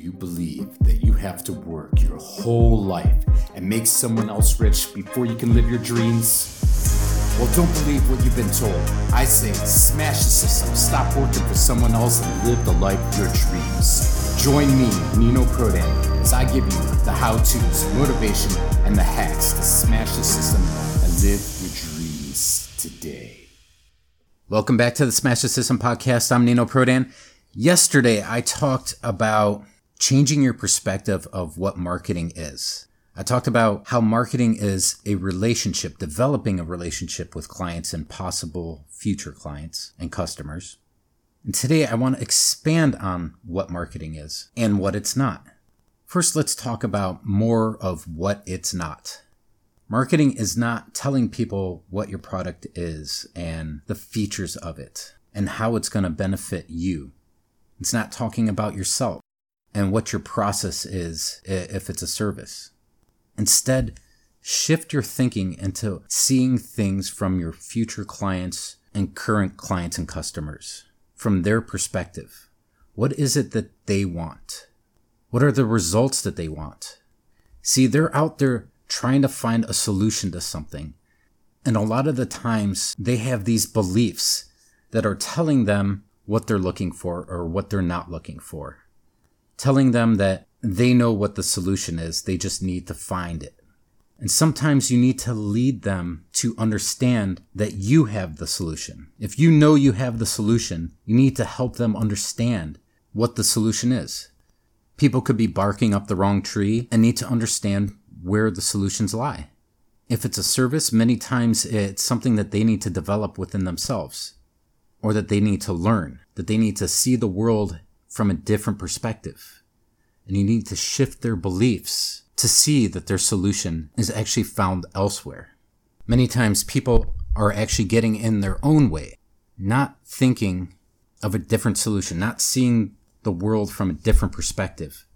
you believe that you have to work your whole life and make someone else rich before you can live your dreams? Well, don't believe what you've been told. I say smash the system, stop working for someone else, and live the life of your dreams. Join me, Nino Prodan, as I give you the how to's, motivation, and the hacks to smash the system and live your dreams today. Welcome back to the Smash the System podcast. I'm Nino Prodan. Yesterday, I talked about changing your perspective of what marketing is. I talked about how marketing is a relationship, developing a relationship with clients and possible future clients and customers. And today I want to expand on what marketing is and what it's not. First, let's talk about more of what it's not. Marketing is not telling people what your product is and the features of it and how it's going to benefit you. It's not talking about yourself and what your process is if it's a service. Instead, shift your thinking into seeing things from your future clients and current clients and customers, from their perspective. What is it that they want? What are the results that they want? See, they're out there trying to find a solution to something. And a lot of the times they have these beliefs that are telling them what they're looking for or what they're not looking for. Telling them that they know what the solution is, they just need to find it. And sometimes you need to lead them to understand that you have the solution. If you know you have the solution, you need to help them understand what the solution is. People could be barking up the wrong tree and need to understand where the solutions lie. If it's a service, many times it's something that they need to develop within themselves or that they need to learn, that they need to see the world from a different perspective. And you need to shift their beliefs to see that their solution is actually found elsewhere. Many times people are actually getting in their own way, not thinking of a different solution, not seeing the world from a different perspective.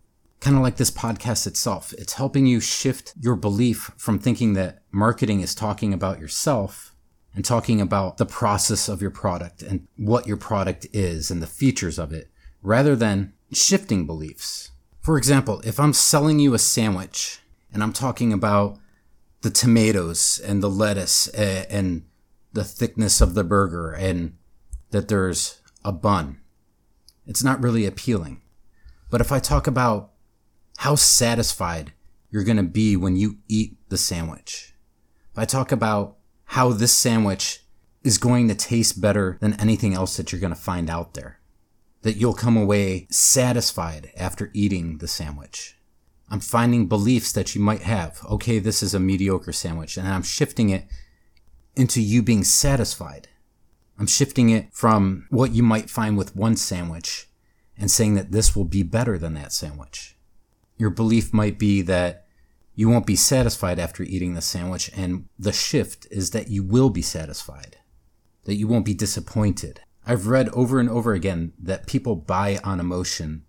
Kind of like this podcast itself. It's helping you shift your belief from thinking that marketing is talking about yourself and talking about the process of your product and what your product is and the features of it rather than shifting beliefs. For example, if I'm selling you a sandwich and I'm talking about the tomatoes and the lettuce eh, and the thickness of the burger and that there's a bun, it's not really appealing. But if I talk about how satisfied you're going to be when you eat the sandwich, if I talk about how this sandwich is going to taste better than anything else that you're going to find out there. That you'll come away satisfied after eating the sandwich. I'm finding beliefs that you might have. Okay, this is a mediocre sandwich, and I'm shifting it into you being satisfied. I'm shifting it from what you might find with one sandwich and saying that this will be better than that sandwich. Your belief might be that you won't be satisfied after eating the sandwich, and the shift is that you will be satisfied, that you won't be disappointed. I've read over and over again that people buy on emotion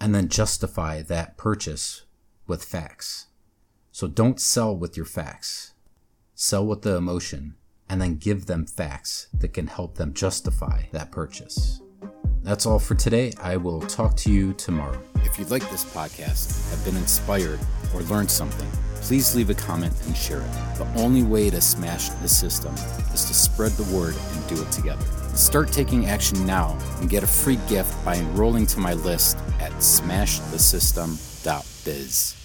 and then justify that purchase with facts. So don't sell with your facts. Sell with the emotion and then give them facts that can help them justify that purchase. That's all for today. I will talk to you tomorrow. If you like this podcast, have been inspired, or learned something, please leave a comment and share it. The only way to smash the system is to spread the word and do it together. Start taking action now and get a free gift by enrolling to my list at smashthesystem.biz.